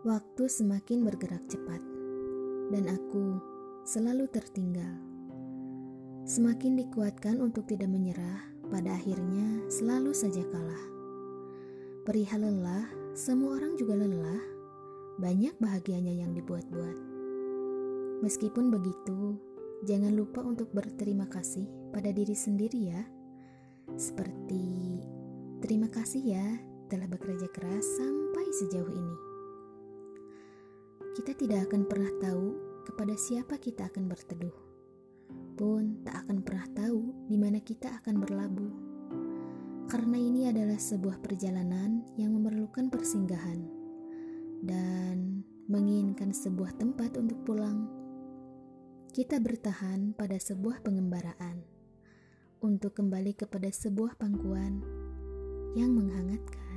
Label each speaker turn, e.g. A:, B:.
A: Waktu semakin bergerak cepat, dan aku selalu tertinggal. Semakin dikuatkan untuk tidak menyerah, pada akhirnya selalu saja kalah. Perihal lelah, semua orang juga lelah. Banyak bahagianya yang dibuat-buat. Meskipun begitu, jangan lupa untuk berterima kasih pada diri sendiri ya. Seperti terima kasih ya telah bekerja keras sampai sejauh ini. Kita tidak akan pernah tahu kepada siapa kita akan berteduh, pun tak akan pernah tahu di mana kita akan berlabuh. Karena ini adalah sebuah perjalanan yang memerlukan persinggahan dan menginginkan sebuah tempat untuk pulang. Kita bertahan pada sebuah pengembaraan untuk kembali kepada sebuah pangkuan yang menghangatkan.